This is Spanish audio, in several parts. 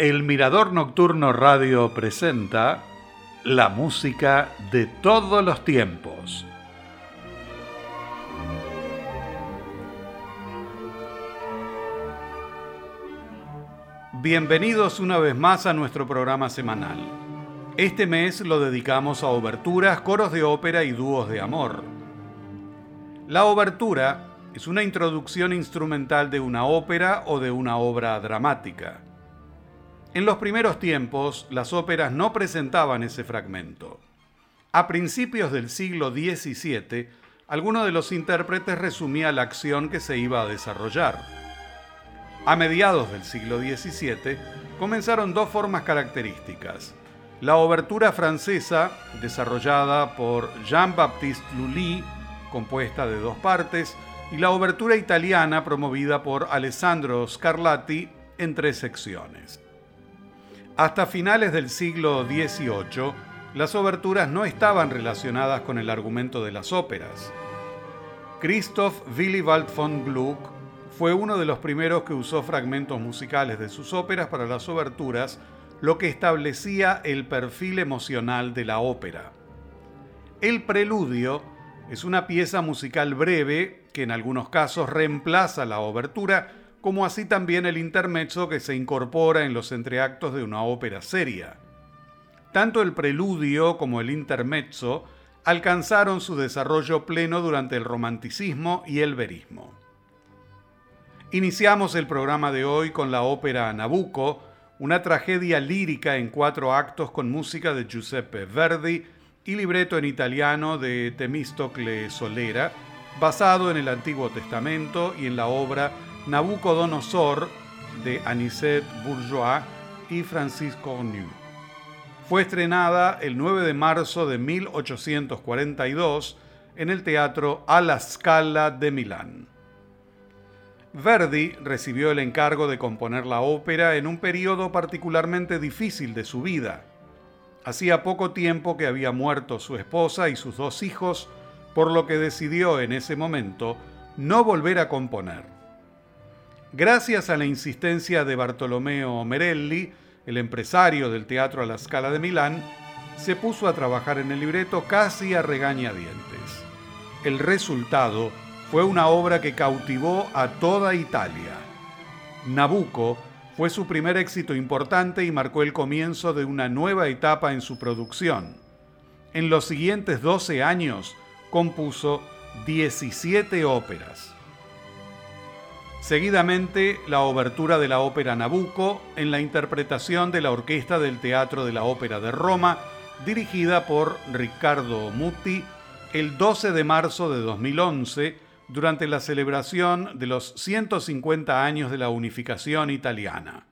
El Mirador Nocturno Radio presenta la música de todos los tiempos. Bienvenidos una vez más a nuestro programa semanal. Este mes lo dedicamos a oberturas, coros de ópera y dúos de amor. La obertura es una introducción instrumental de una ópera o de una obra dramática. En los primeros tiempos, las óperas no presentaban ese fragmento. A principios del siglo XVII, alguno de los intérpretes resumía la acción que se iba a desarrollar. A mediados del siglo XVII, comenzaron dos formas características. La obertura francesa, desarrollada por Jean-Baptiste Lully, compuesta de dos partes, y la obertura italiana, promovida por Alessandro Scarlatti, en tres secciones. Hasta finales del siglo XVIII, las oberturas no estaban relacionadas con el argumento de las óperas. Christoph Willibald von Gluck fue uno de los primeros que usó fragmentos musicales de sus óperas para las oberturas, lo que establecía el perfil emocional de la ópera. El preludio es una pieza musical breve que en algunos casos reemplaza la obertura como así también el intermezzo que se incorpora en los entreactos de una ópera seria. Tanto el preludio como el intermezzo alcanzaron su desarrollo pleno durante el romanticismo y el verismo. Iniciamos el programa de hoy con la ópera Nabucco, una tragedia lírica en cuatro actos con música de Giuseppe Verdi y libreto en italiano de Temistocle Solera, basado en el Antiguo Testamento y en la obra Nabucodonosor de Anicet Bourgeois y Francisco Cornu. Fue estrenada el 9 de marzo de 1842 en el Teatro Alla Scala de Milán. Verdi recibió el encargo de componer la ópera en un periodo particularmente difícil de su vida. Hacía poco tiempo que había muerto su esposa y sus dos hijos, por lo que decidió en ese momento no volver a componer. Gracias a la insistencia de Bartolomeo Merelli, el empresario del Teatro a la Scala de Milán, se puso a trabajar en el libreto casi a regañadientes. El resultado fue una obra que cautivó a toda Italia. Nabucco fue su primer éxito importante y marcó el comienzo de una nueva etapa en su producción. En los siguientes 12 años compuso 17 óperas. Seguidamente, la obertura de la ópera Nabucco en la interpretación de la Orquesta del Teatro de la Ópera de Roma, dirigida por Riccardo Muti, el 12 de marzo de 2011, durante la celebración de los 150 años de la unificación italiana.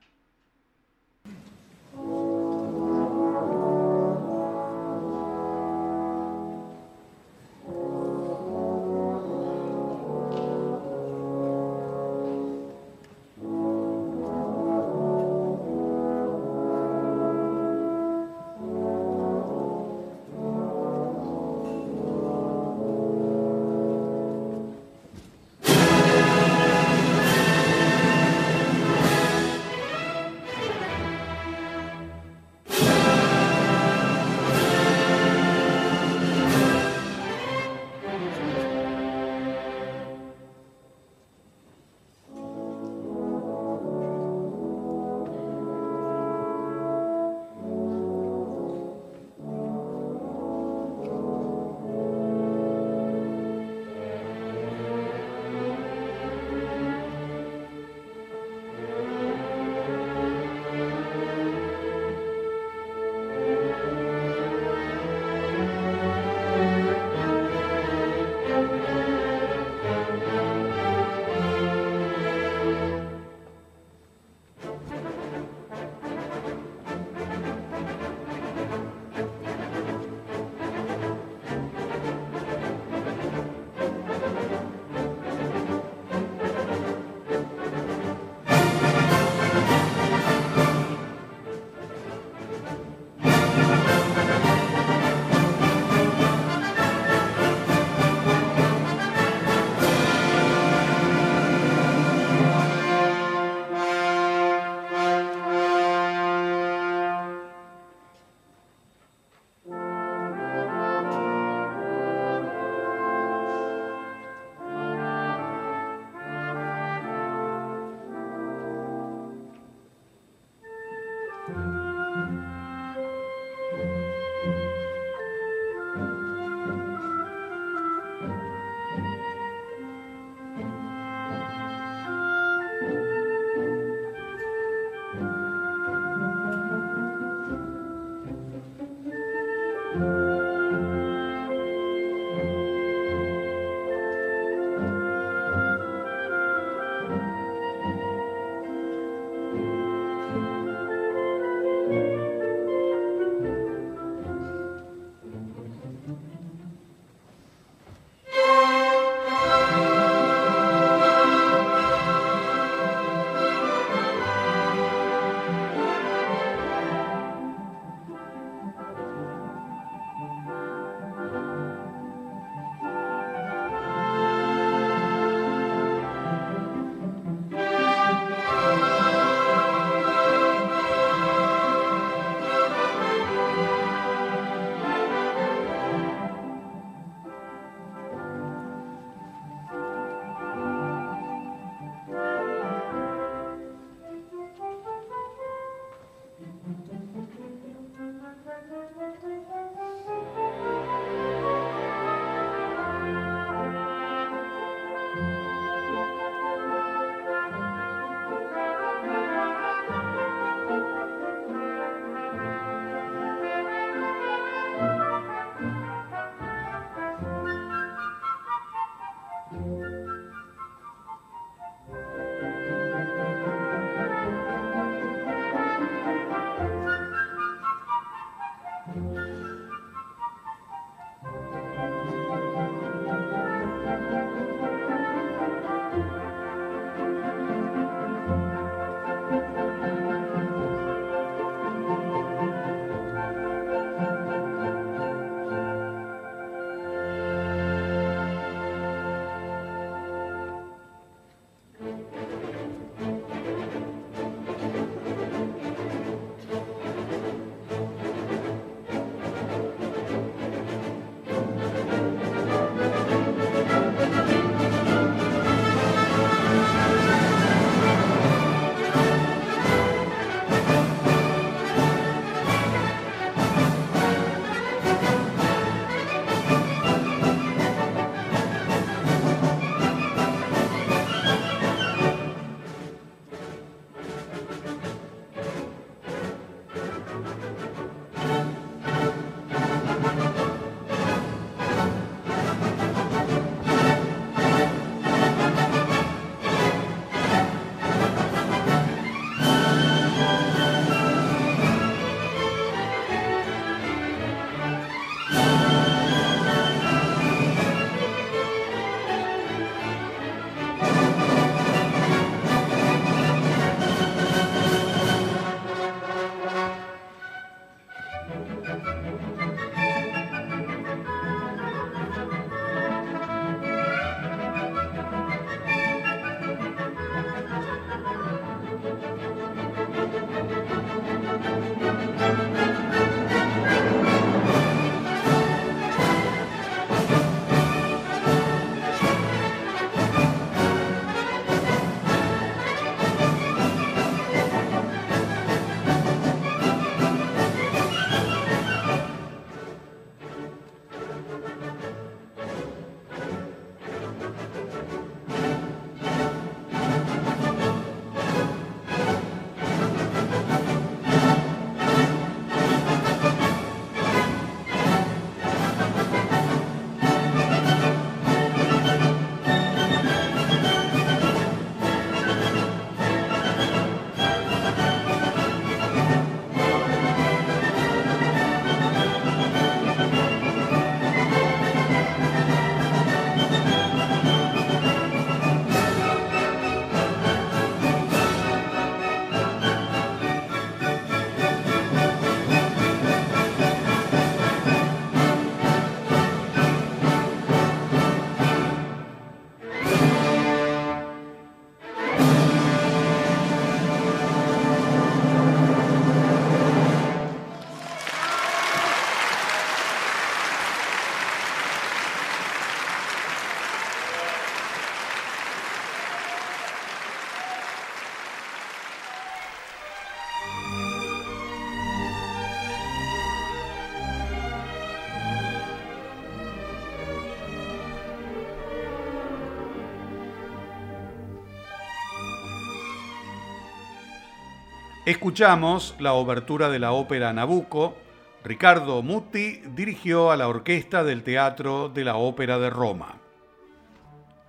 Escuchamos la obertura de la ópera Nabucco. Ricardo Mutti dirigió a la orquesta del Teatro de la Ópera de Roma.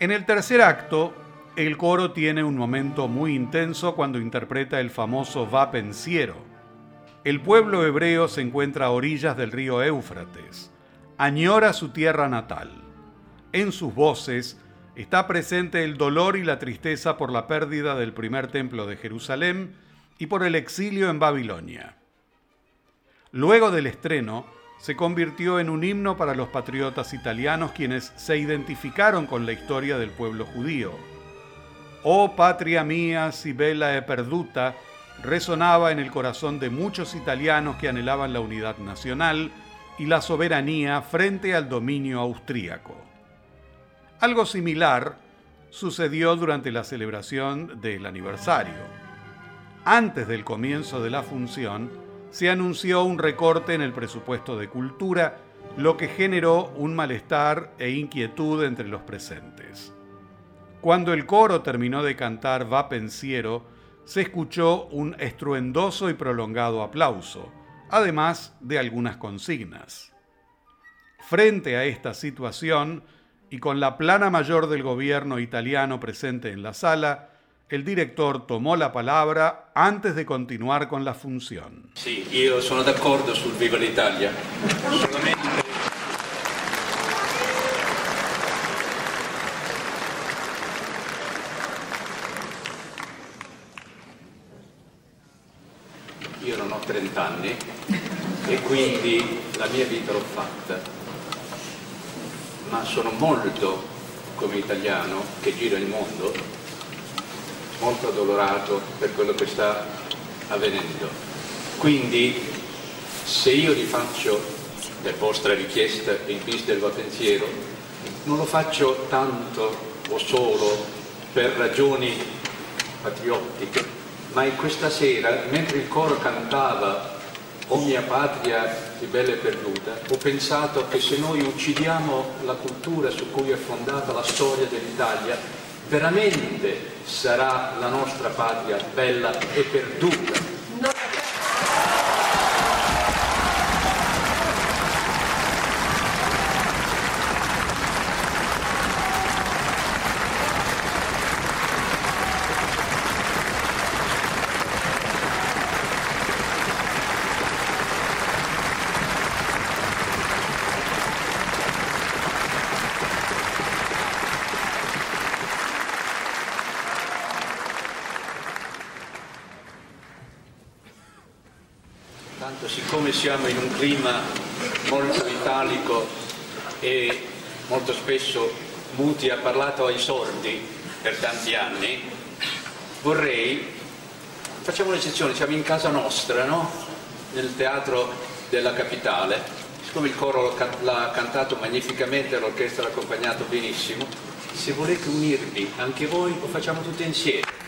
En el tercer acto, el coro tiene un momento muy intenso cuando interpreta el famoso Va Pensiero. El pueblo hebreo se encuentra a orillas del río Éufrates. Añora su tierra natal. En sus voces está presente el dolor y la tristeza por la pérdida del primer templo de Jerusalén y por el exilio en Babilonia. Luego del estreno, se convirtió en un himno para los patriotas italianos quienes se identificaron con la historia del pueblo judío. Oh patria mía, si bella e perduta, resonaba en el corazón de muchos italianos que anhelaban la unidad nacional y la soberanía frente al dominio austríaco. Algo similar sucedió durante la celebración del aniversario. Antes del comienzo de la función, se anunció un recorte en el presupuesto de cultura, lo que generó un malestar e inquietud entre los presentes. Cuando el coro terminó de cantar Va Pensiero, se escuchó un estruendoso y prolongado aplauso, además de algunas consignas. Frente a esta situación, y con la plana mayor del gobierno italiano presente en la sala, el director tomó la palabra antes de continuar con la función. Sí, io sono d'accordo sul Viva l'Italia. Solamente Io non ho 30 anni e quindi la mia vita l'ho fatta, ma sono molto come italiano che gira il mondo molto addolorato per quello che sta avvenendo. Quindi se io rifaccio per vostra richiesta il bis del pensiero, non lo faccio tanto o solo per ragioni patriottiche, ma in questa sera, mentre il coro cantava O mia patria di bella e perduta, ho pensato che se noi uccidiamo la cultura su cui è fondata la storia dell'Italia, veramente sarà la nostra patria bella e perduta. siamo in un clima molto italico e molto spesso Muti ha parlato ai sordi per tanti anni, vorrei, facciamo un'eccezione, siamo in casa nostra, no? nel teatro della capitale, siccome il coro l'ha cantato magnificamente, l'orchestra l'ha accompagnato benissimo, se volete unirvi anche voi lo facciamo tutti insieme.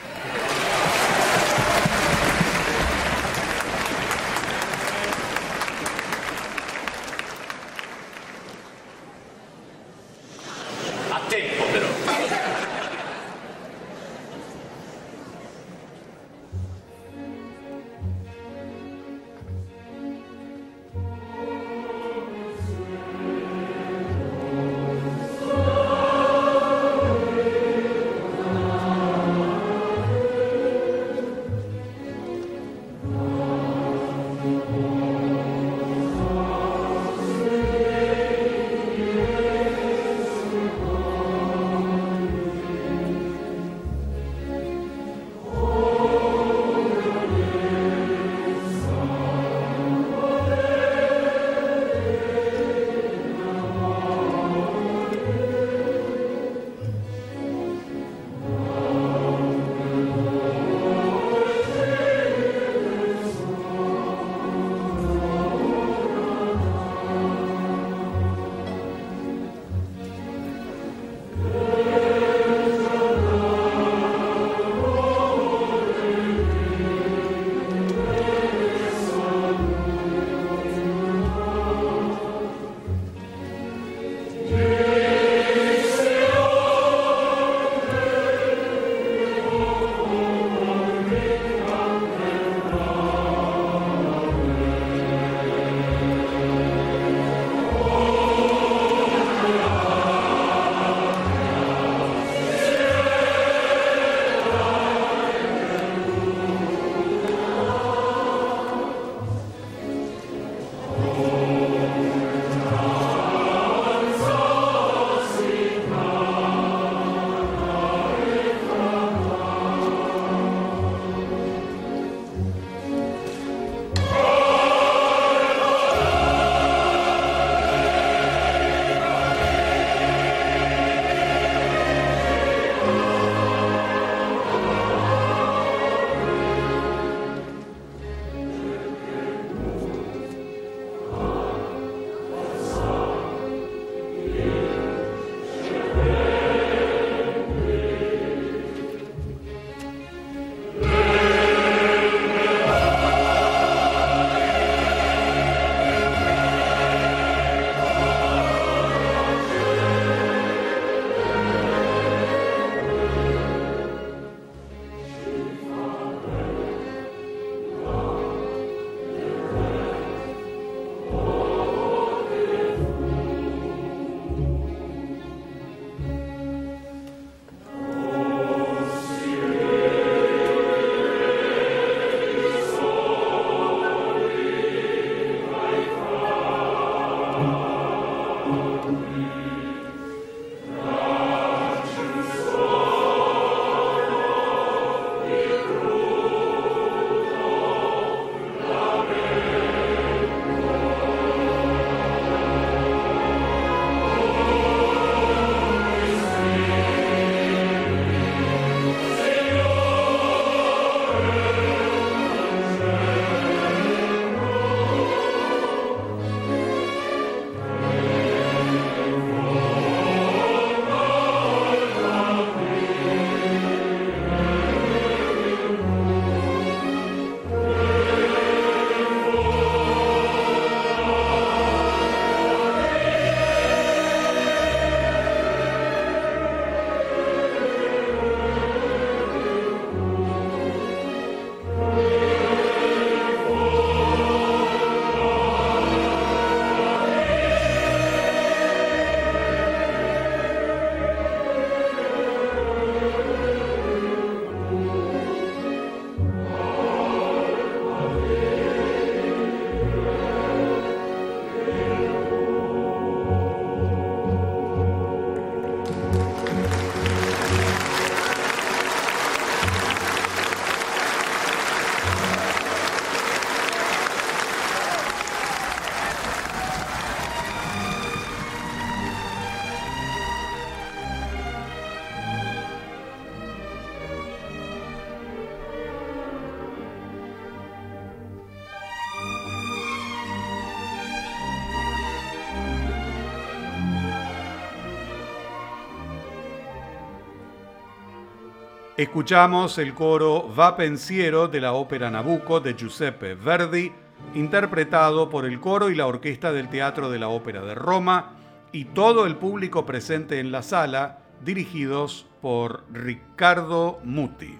Escuchamos el coro Va Pensiero de la ópera Nabucco de Giuseppe Verdi, interpretado por el coro y la orquesta del Teatro de la Ópera de Roma y todo el público presente en la sala, dirigidos por Riccardo Muti.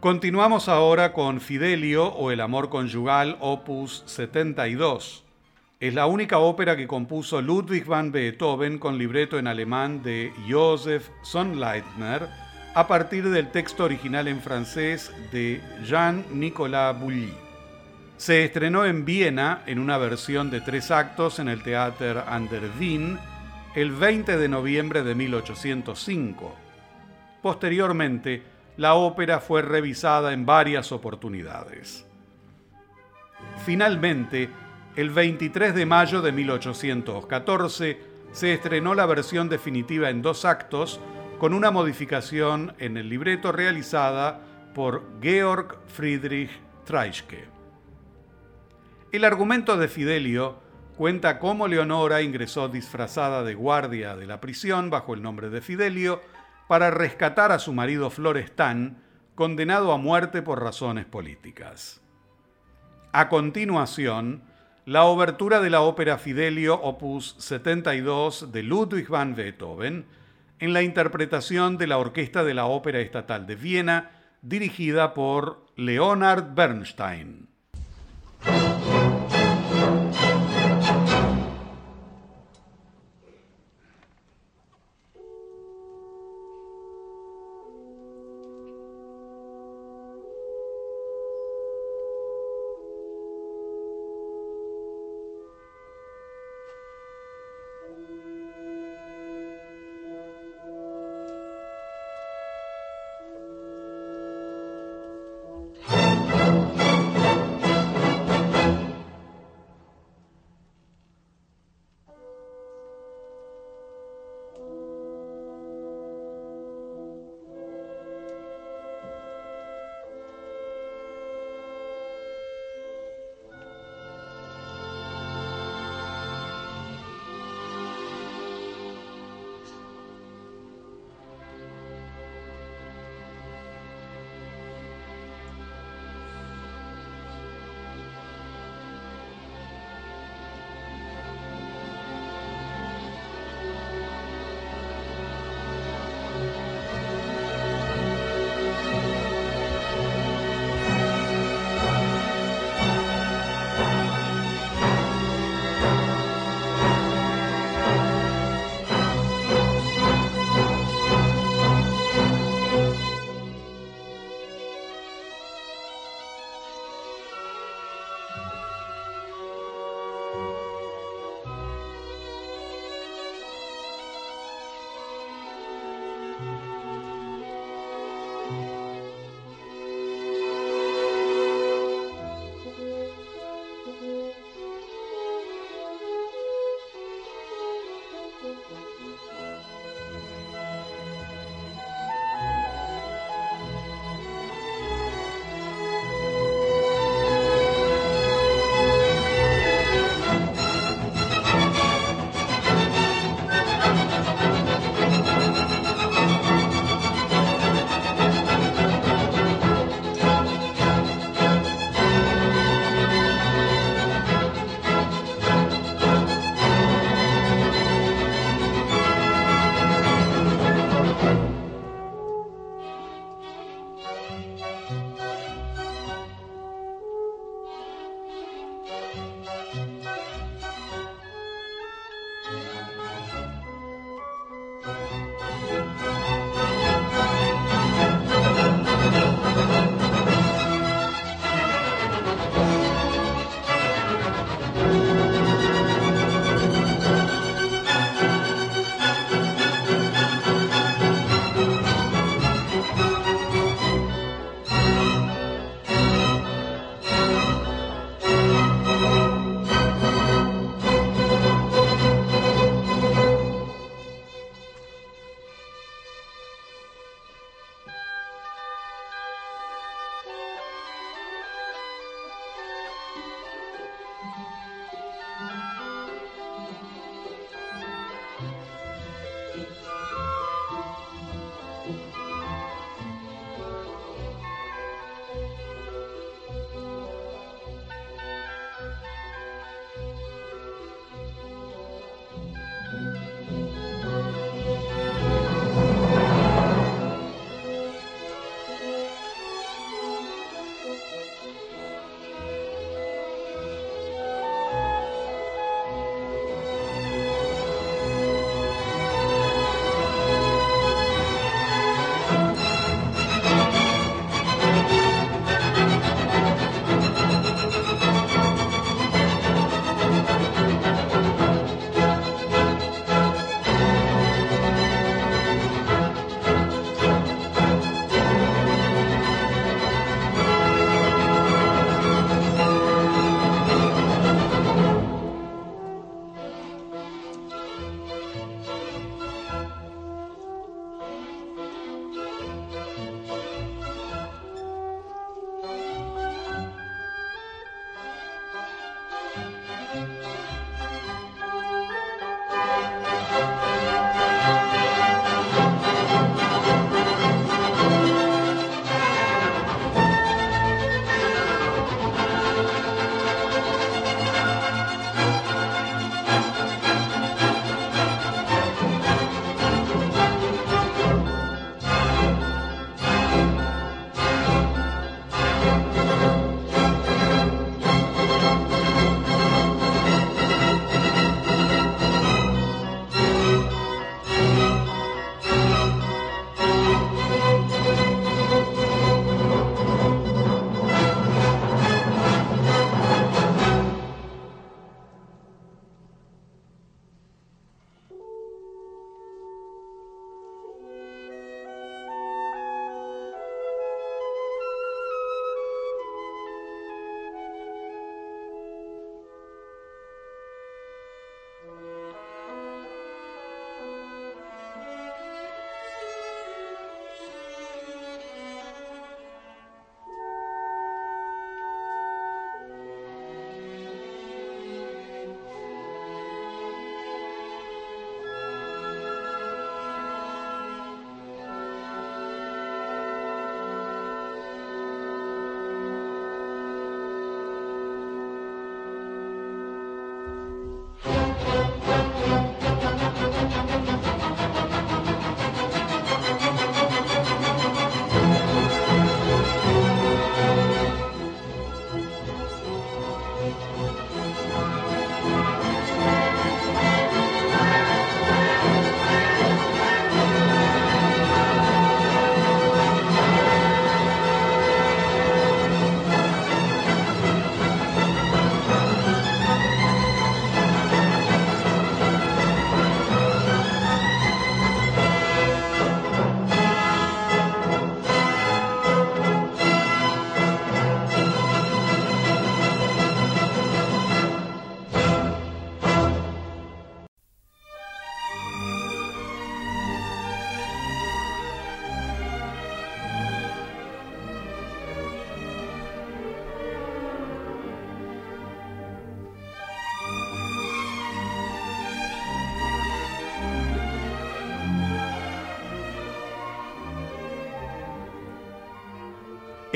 Continuamos ahora con Fidelio o El amor conyugal, opus 72. Es la única ópera que compuso Ludwig van Beethoven con libreto en alemán de Joseph Sonnleitner a partir del texto original en francés de Jean-Nicolas Bouilly. Se estrenó en Viena en una versión de tres actos en el Theater an der Wien el 20 de noviembre de 1805. Posteriormente, la ópera fue revisada en varias oportunidades. Finalmente, el 23 de mayo de 1814, se estrenó la versión definitiva en dos actos con una modificación en el libreto realizada por Georg Friedrich Treischke. El argumento de Fidelio cuenta cómo Leonora ingresó disfrazada de guardia de la prisión bajo el nombre de Fidelio para rescatar a su marido Florestan, condenado a muerte por razones políticas. A continuación, la obertura de la ópera Fidelio opus 72 de Ludwig van Beethoven en la interpretación de la Orquesta de la Ópera Estatal de Viena, dirigida por Leonard Bernstein.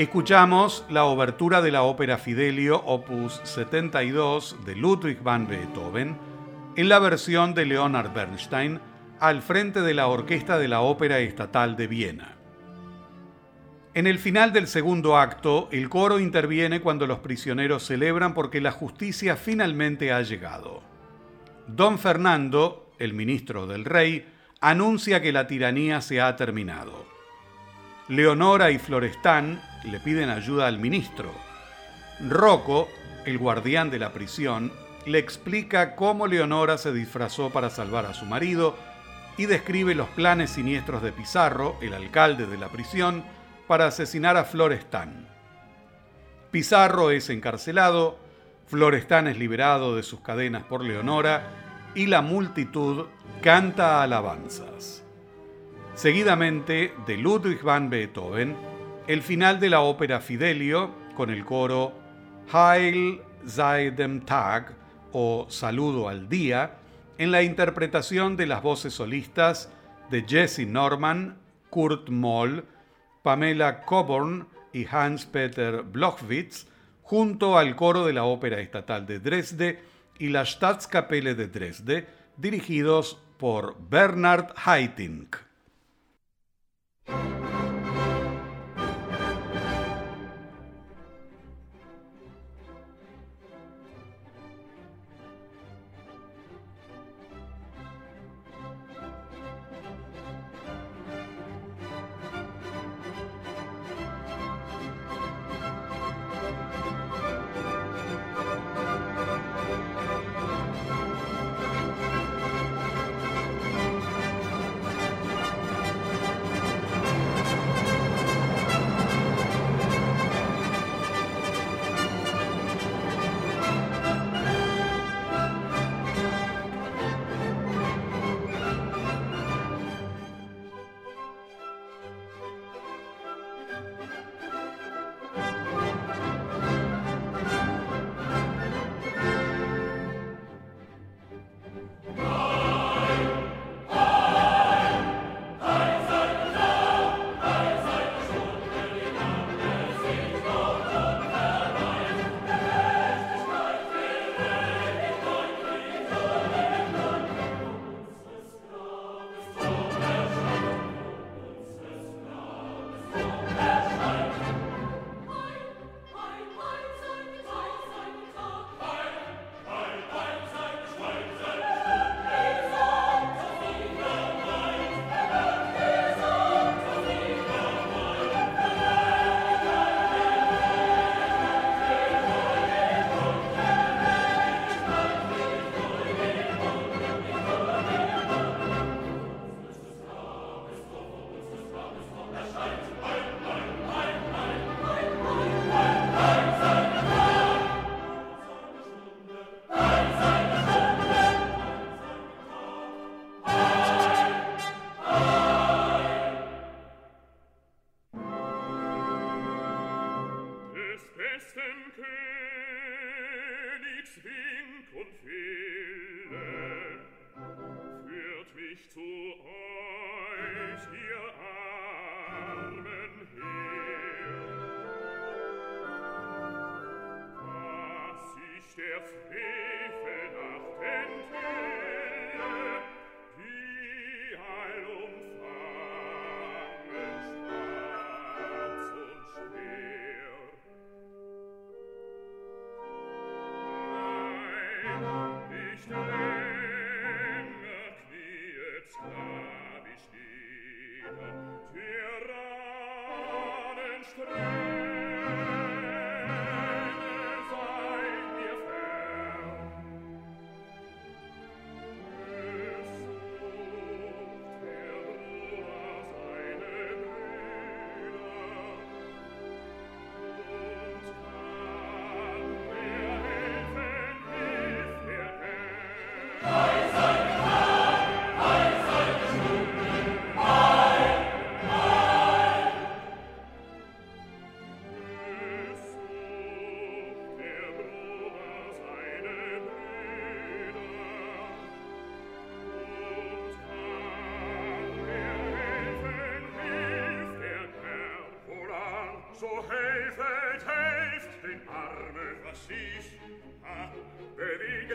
Escuchamos la obertura de la ópera Fidelio, opus 72 de Ludwig van Beethoven, en la versión de Leonard Bernstein, al frente de la Orquesta de la Ópera Estatal de Viena. En el final del segundo acto, el coro interviene cuando los prisioneros celebran porque la justicia finalmente ha llegado. Don Fernando, el ministro del rey, anuncia que la tiranía se ha terminado. Leonora y Florestán le piden ayuda al ministro. Rocco, el guardián de la prisión, le explica cómo Leonora se disfrazó para salvar a su marido y describe los planes siniestros de Pizarro, el alcalde de la prisión, para asesinar a Florestán. Pizarro es encarcelado, Florestán es liberado de sus cadenas por Leonora y la multitud canta alabanzas. Seguidamente, de Ludwig van Beethoven, el final de la ópera Fidelio con el coro Heil sei dem Tag o Saludo al Día, en la interpretación de las voces solistas de Jesse Norman, Kurt Moll, Pamela Coburn y Hans-Peter Blochwitz, junto al coro de la Ópera Estatal de Dresde y la Staatskapelle de Dresde, dirigidos por Bernard Haitink.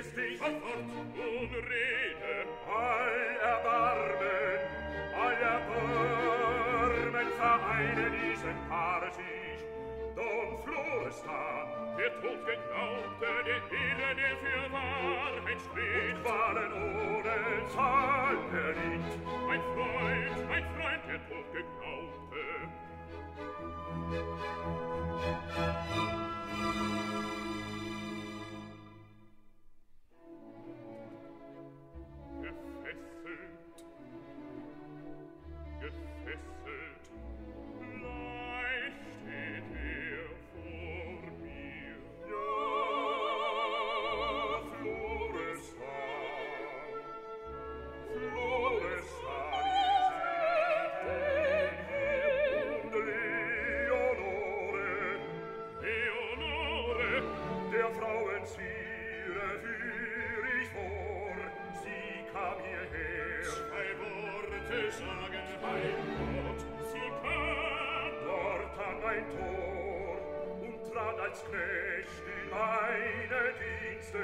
ist ich von Fortun rede. All Erbarmen, all Erbarmen vereine diesen Parasich. Don Florestan, der tot geglaubte, der Ehre, der für Wahrheit steht. Und waren ohne Zahl erliegt. Mein Freund, mein Freund, der tot geglaubte, als Knecht in meine Dienste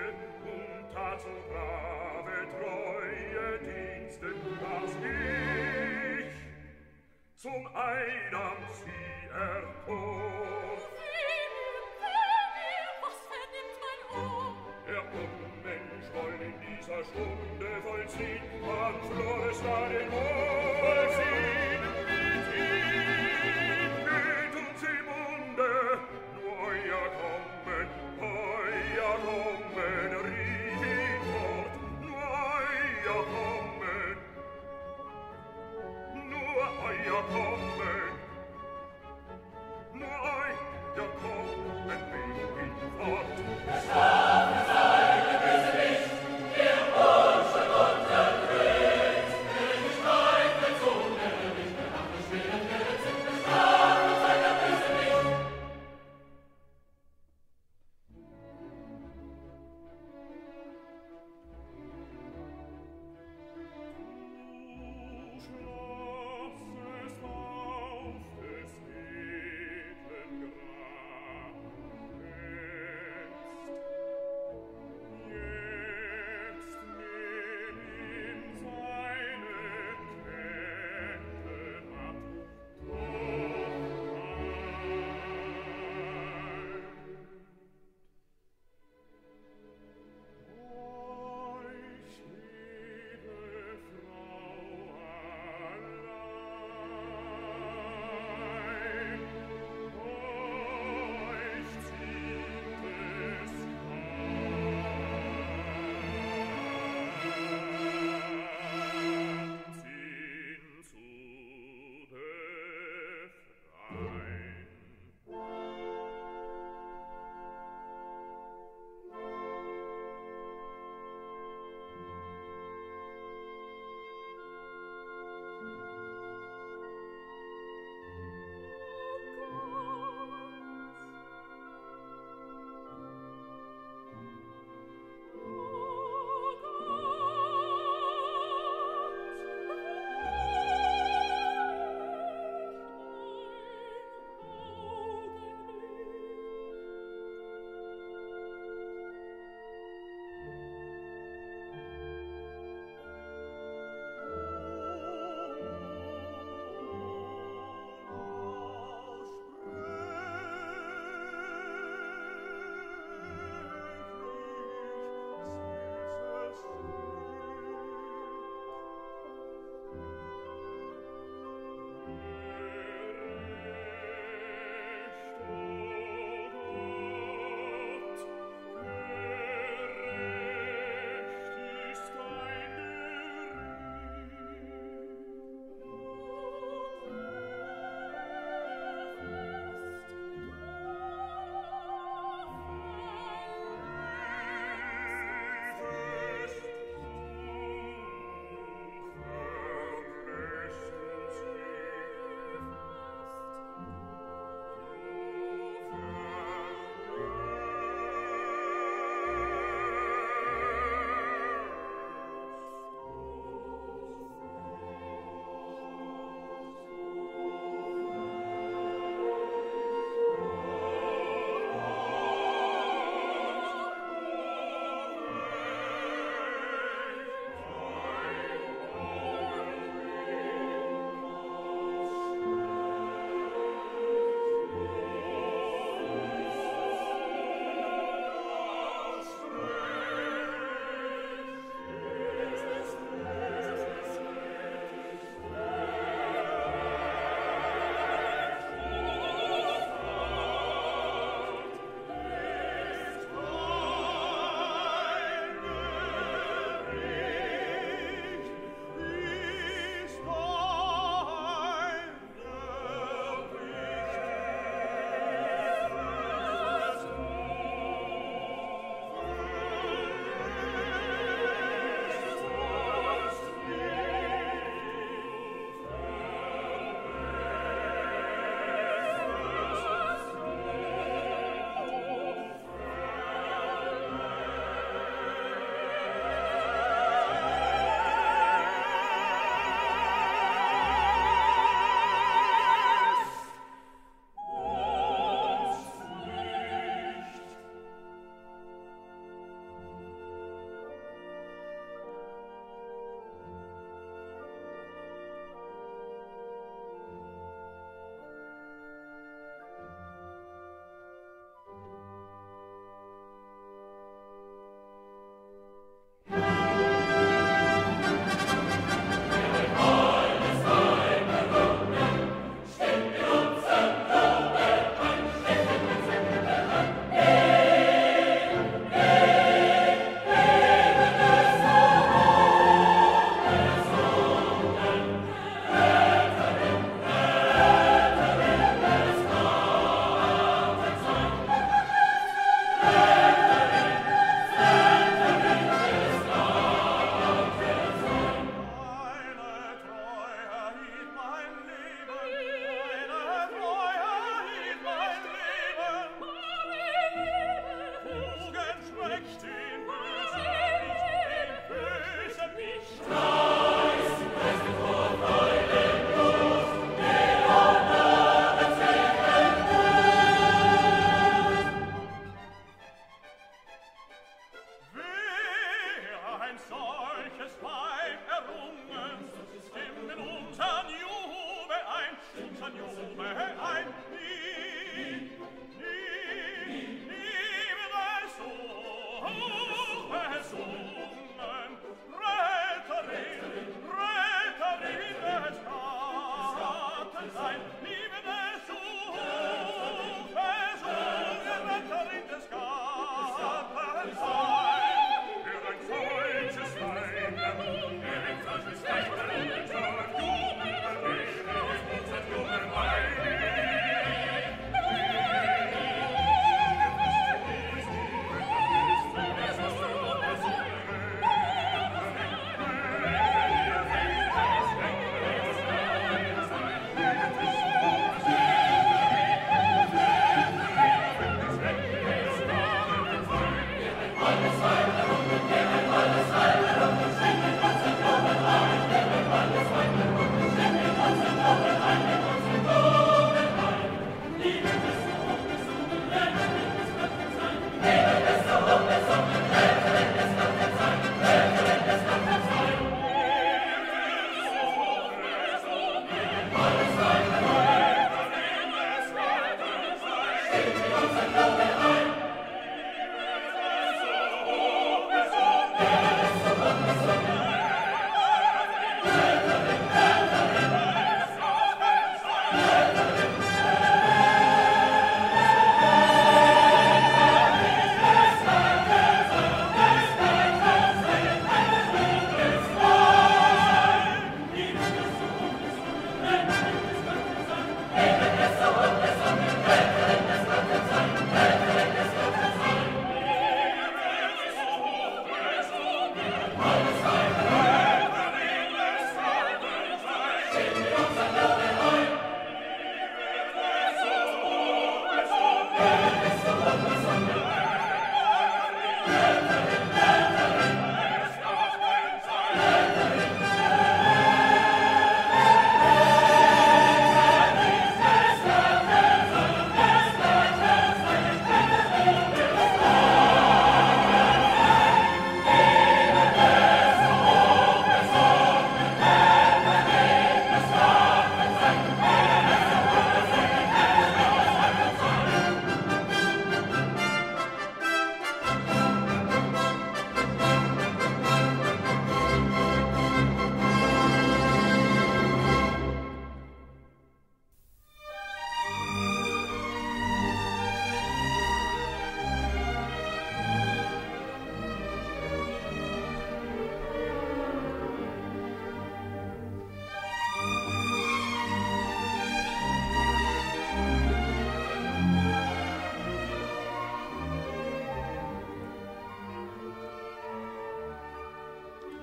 und tat so brave, treue Dienste, dass ich zum Eidam sie erhob. Unmensch wollen in dieser Stunde vollziehen, an flores da den Mond.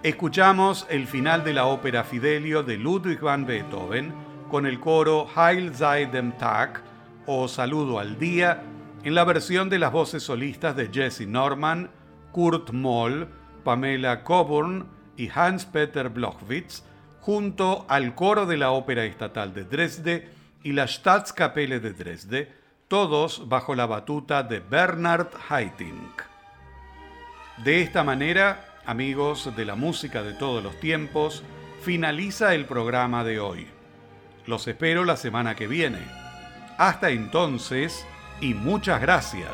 Escuchamos el final de la ópera Fidelio de Ludwig van Beethoven con el coro Heil sei dem Tag o Saludo al Día en la versión de las voces solistas de Jesse Norman, Kurt Moll, Pamela Coburn y Hans-Peter Blochwitz junto al coro de la Ópera Estatal de Dresde y la Staatskapelle de Dresde, todos bajo la batuta de Bernard Haitink. De esta manera, amigos de la música de todos los tiempos, finaliza el programa de hoy. Los espero la semana que viene. Hasta entonces y muchas gracias.